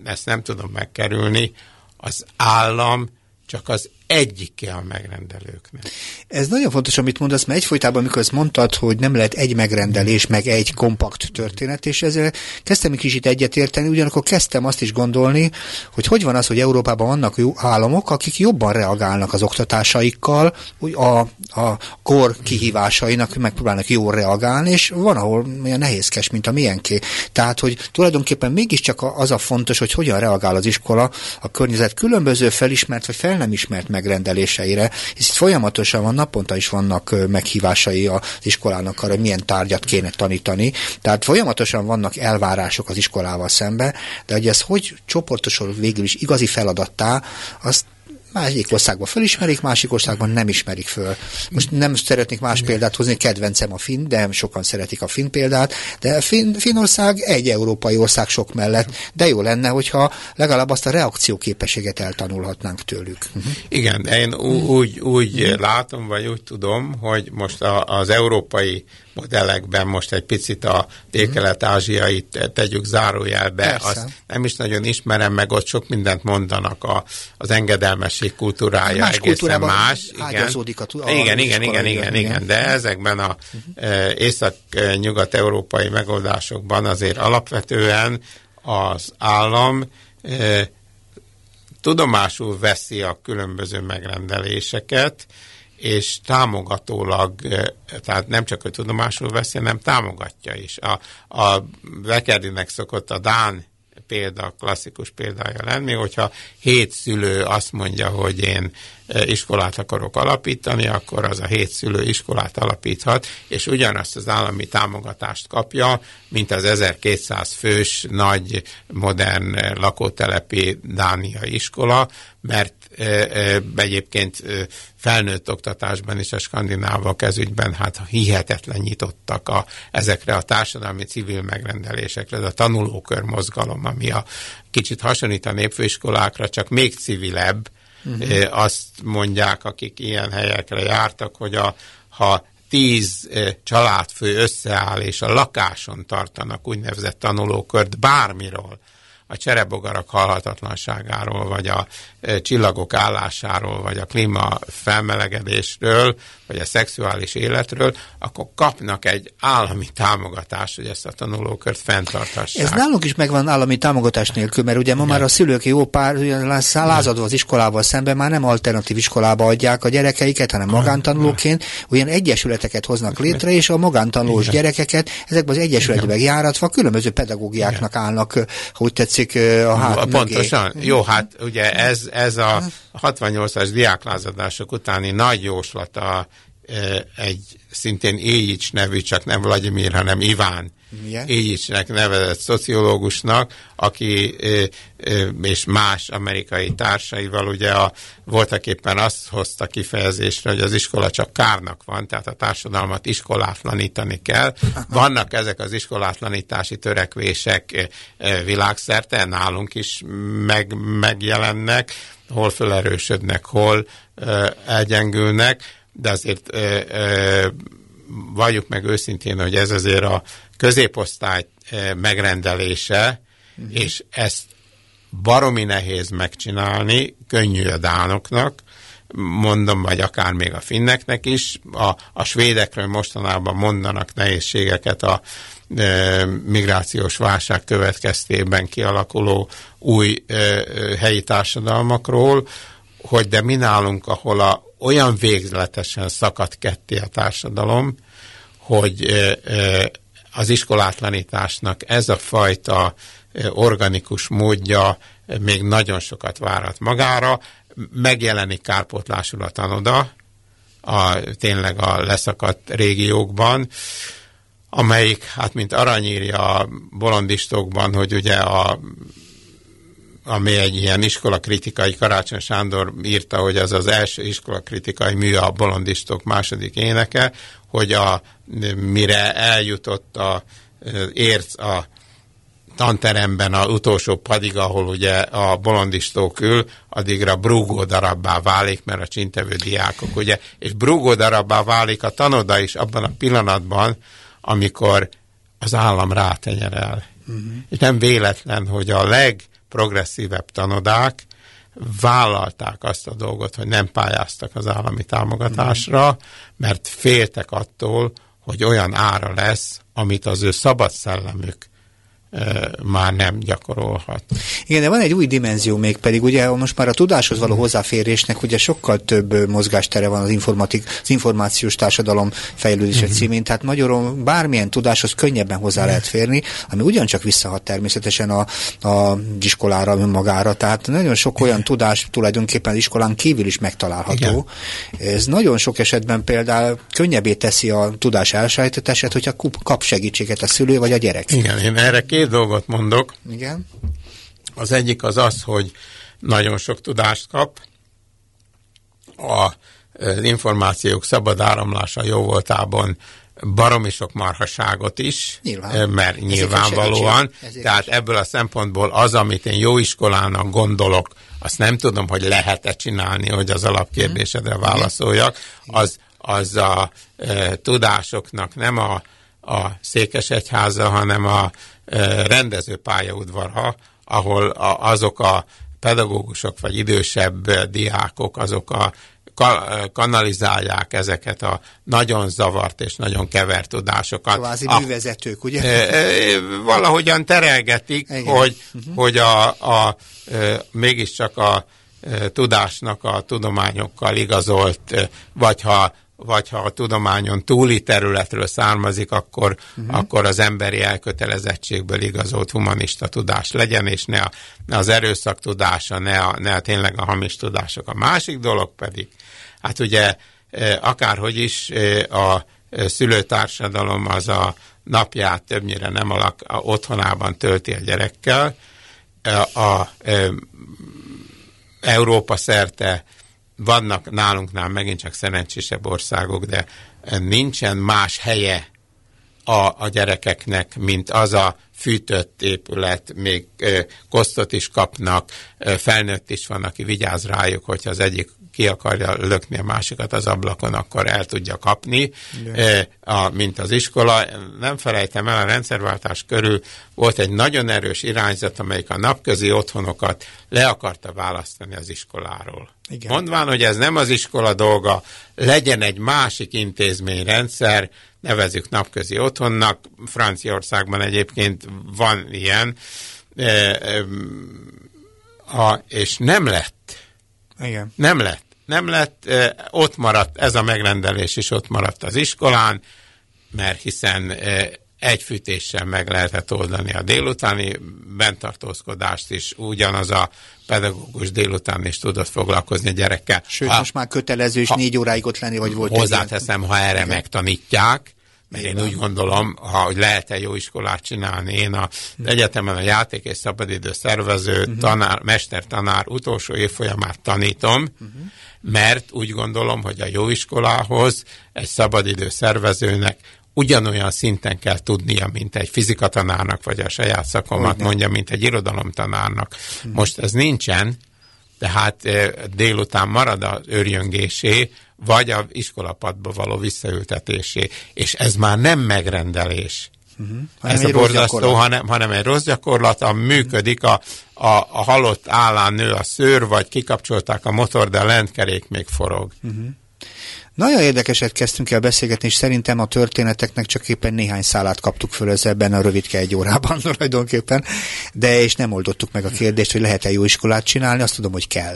ezt nem tudom megkerülni, az állam csak az egyike a megrendelőknek. Ez nagyon fontos, amit mondasz, mert egyfolytában, amikor ezt mondtad, hogy nem lehet egy megrendelés, meg egy kompakt történet, és ezzel kezdtem egy kicsit egyetérteni, ugyanakkor kezdtem azt is gondolni, hogy hogy van az, hogy Európában vannak jó államok, akik jobban reagálnak az oktatásaikkal, a, a kor kihívásainak megpróbálnak jól reagálni, és van, ahol olyan nehézkes, mint a miénké. Tehát, hogy tulajdonképpen mégiscsak az a fontos, hogy hogyan reagál az iskola a környezet különböző felismert vagy fel nem ismert megrendeléseire, hisz itt folyamatosan van, naponta is vannak meghívásai az iskolának arra, hogy milyen tárgyat kéne tanítani, tehát folyamatosan vannak elvárások az iskolával szembe, de hogy ez hogy csoportosul végül is igazi feladattá, azt Másik országban felismerik, másik országban nem ismerik föl. Most nem szeretnék más példát hozni, kedvencem a finn, de sokan szeretik a finn példát, de finn, Finnország egy európai ország sok mellett, de jó lenne, hogyha legalább azt a reakcióképességet eltanulhatnánk tőlük. Uh-huh. Igen, én úgy, úgy uh-huh. látom, vagy úgy tudom, hogy most a, az európai modellekben most egy picit a dél-kelet-ázsiait tegyük zárójelbe. Persze. Azt nem is nagyon ismerem, meg ott sok mindent mondanak a, az engedelmesség kultúrája más egészen más. Igen. A, a igen, igen, igen, igen, igen, de ezekben a uh-huh. észak-nyugat-európai megoldásokban azért alapvetően az állam e, tudomásul veszi a különböző megrendeléseket, és támogatólag, tehát nem csak, hogy tudomásul veszi, hanem támogatja is. A, a Vekerdinek szokott a Dán példa, klasszikus példája lenni, hogyha hét szülő azt mondja, hogy én iskolát akarok alapítani, akkor az a hét szülő iskolát alapíthat, és ugyanazt az állami támogatást kapja, mint az 1200 fős nagy modern lakótelepi Dánia iskola, mert egyébként felnőtt oktatásban és a skandinávok ezügyben hát hihetetlen nyitottak a, ezekre a társadalmi civil megrendelésekre, de a tanulókör mozgalom, ami a kicsit hasonlít a népfőiskolákra, csak még civilebb, uh-huh. azt mondják, akik ilyen helyekre jártak, hogy a, ha tíz családfő összeáll, és a lakáson tartanak úgynevezett tanulókört bármiről, a cserebogarak halhatatlanságáról, vagy a csillagok állásáról, vagy a klíma felmelegedésről, vagy a szexuális életről, akkor kapnak egy állami támogatást, hogy ezt a tanulókört fenntartassák. Ez nálunk is megvan állami támogatás nélkül, mert ugye ma már a szülők jó pár lázadva az iskolával szemben már nem alternatív iskolába adják a gyerekeiket, hanem magántanulóként, olyan egyesületeket hoznak létre, és a magántanulós Igen. gyerekeket ezekben az egyesületekben járatva különböző pedagógiáknak Igen. állnak, hogy tetszik, a hát Pontosan. Mögé. Jó, hát ugye ez, ez a 68-as diáklázadások utáni nagy jóslata egy szintén Éjics nevű, csak nem Vladimir, hanem Iván. Éjicsnek nevezett szociológusnak, aki és más amerikai társaival ugye a, voltak éppen azt hozta kifejezésre, hogy az iskola csak kárnak van, tehát a társadalmat iskolátlanítani kell. Vannak ezek az iskolátlanítási törekvések világszerte, nálunk is meg, megjelennek, hol felerősödnek, hol elgyengülnek, de azért valljuk meg őszintén, hogy ez azért a középosztály megrendelése, uh-huh. és ezt baromi nehéz megcsinálni, könnyű a dánoknak, mondom, vagy akár még a finneknek is. A, a svédekről mostanában mondanak nehézségeket a migrációs válság következtében kialakuló új helyi társadalmakról, hogy de mi nálunk, ahol a olyan végletesen szakadt ketté a társadalom, hogy az iskolátlanításnak ez a fajta organikus módja még nagyon sokat várat magára, megjelenik kárpótlásul a tanoda, a, tényleg a leszakadt régiókban, amelyik, hát mint aranyírja a bolondistokban, hogy ugye a ami egy ilyen iskolakritikai, Karácsony Sándor írta, hogy az az első iskolakritikai mű a bolondistok második éneke, hogy a, mire eljutott a érc a tanteremben az utolsó padig, ahol ugye a bolondistók ül, addigra brúgó darabbá válik, mert a csintevő diákok, ugye, és brúgó darabbá válik a tanoda is abban a pillanatban, amikor az állam rátenyerel. Uh-huh. És nem véletlen, hogy a legprogresszívebb tanodák vállalták azt a dolgot, hogy nem pályáztak az állami támogatásra, uh-huh. mert féltek attól, hogy olyan ára lesz, amit az ő szabad szellemük már nem gyakorolhat. Igen, de van egy új dimenzió még pedig, ugye most már a tudáshoz való hozzáférésnek ugye sokkal több mozgástere van az, informatik, az információs társadalom fejlődése uh-huh. címén, tehát magyarul bármilyen tudáshoz könnyebben hozzá uh-huh. lehet férni, ami ugyancsak visszahat természetesen a, a iskolára, önmagára, tehát nagyon sok olyan tudás tulajdonképpen az iskolán kívül is megtalálható. Igen. Ez nagyon sok esetben például könnyebbé teszi a tudás elsajátítását, hogyha kap segítséget a szülő vagy a gyerek. Igen, én erre két dolgot mondok. Igen. Az egyik az az, hogy nagyon sok tudást kap, a, az információk szabad áramlása jó voltában baromi sok marhaságot is, Nyilván. mert nyilvánvalóan, tehát ebből a szempontból az, amit én jó iskolának gondolok, azt nem tudom, hogy lehet-e csinálni, hogy az alapkérdésedre mhm. válaszoljak, az, az a e, tudásoknak nem a, a székesegyháza, hanem a rendező pályaudvarha, ahol azok a pedagógusok vagy idősebb diákok, azok a kanalizálják ezeket a nagyon zavart és nagyon kevert tudásokat. Kvázi a, művezetők, ugye? Valahogyan terelgetik, Igen. hogy, uh-huh. hogy a, a, mégiscsak a tudásnak a tudományokkal igazolt, vagy ha vagy ha a tudományon túli területről származik, akkor, uh-huh. akkor az emberi elkötelezettségből igazolt humanista tudás legyen, és ne, a, ne az erőszak tudása, ne, a, ne a tényleg a hamis tudások. A másik dolog pedig, hát ugye e, akárhogy is e, a e, szülőtársadalom az a napját többnyire nem alak, a otthonában tölti a gyerekkel, a, a, a Európa szerte vannak nálunknál megint csak szerencsésebb országok, de nincsen más helye a, a gyerekeknek, mint az a fűtött épület, még kosztot is kapnak, felnőtt is van, aki vigyáz rájuk, hogyha az egyik ki akarja lökni a másikat az ablakon, akkor el tudja kapni, a, mint az iskola. Nem felejtem el, a rendszerváltás körül volt egy nagyon erős irányzat, amelyik a napközi otthonokat le akarta választani az iskoláról. Igen. Mondván, hogy ez nem az iskola dolga, legyen egy másik intézményrendszer, nevezük napközi otthonnak, Franciaországban egyébként van ilyen, e, e, a, és nem lett. Igen. Nem lett nem lett, ott maradt, ez a megrendelés is ott maradt az iskolán, mert hiszen egy fűtéssel meg lehetett oldani a délutáni bentartózkodást is, ugyanaz a pedagógus délután is tudott foglalkozni a gyerekkel. Sőt, ha, most már kötelező is négy óráig ott lenni, vagy volt Hozzáteszem, ha erre Igen. megtanítják, mert én úgy gondolom, ha, hogy lehet-e jó iskolát csinálni. Én a hm. egyetemen a játék és szabadidő szervező uh-huh. tanár, mestertanár utolsó évfolyamát tanítom, uh-huh mert úgy gondolom, hogy a jó iskolához egy szabadidő szervezőnek ugyanolyan szinten kell tudnia, mint egy fizikatanárnak, vagy a saját szakomat Ugyan. mondja, mint egy irodalomtanárnak. Hmm. Most ez nincsen, tehát délután marad az örjöngésé, vagy a iskolapadba való visszaültetésé, és ez már nem megrendelés. Uh-huh. Ez a borzasztó, hanem, hanem egy rossz gyakorlat, ami működik, a, a, a halott állán nő a szőr, vagy kikapcsolták a motor, de a lentkerék még forog. Uh-huh. Nagyon érdekeset kezdtünk el beszélgetni, és szerintem a történeteknek csak éppen néhány szálát kaptuk föl ebben a rövidke egy órában tulajdonképpen, de és nem oldottuk meg a kérdést, hogy lehet-e jó iskolát csinálni, azt tudom, hogy kell.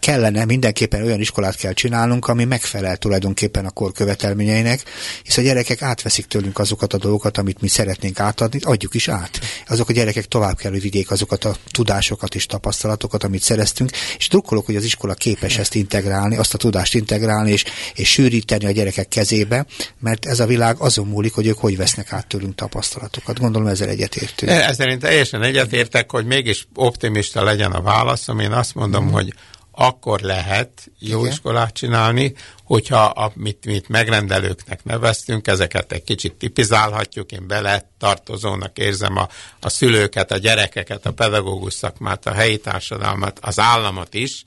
Kellene, mindenképpen olyan iskolát kell csinálnunk, ami megfelel tulajdonképpen a kor követelményeinek, hisz a gyerekek átveszik tőlünk azokat a dolgokat, amit mi szeretnénk átadni, adjuk is át. Azok a gyerekek tovább kell, hogy vigyék azokat a tudásokat és tapasztalatokat, amit szereztünk, és drukkolok, hogy az iskola képes ezt integrálni, azt a tudást integrálni, és, és sűríteni a gyerekek kezébe, mert ez a világ azon múlik, hogy ők hogy vesznek át tőlünk tapasztalatokat. Gondolom ezzel egyetértünk. Ez szerint teljesen egyetértek, hogy mégis optimista legyen a válaszom. Én azt mondom, mm. hogy akkor lehet jó Igen. iskolát csinálni, hogyha amit mit megrendelőknek neveztünk, ezeket egy kicsit tipizálhatjuk, én bele tartozónak érzem a, a szülőket, a gyerekeket, a pedagógus szakmát, a helyi társadalmat, az államot is,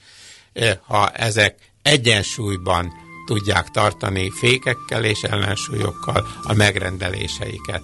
eh, ha ezek egyensúlyban tudják tartani fékekkel és ellensúlyokkal a megrendeléseiket.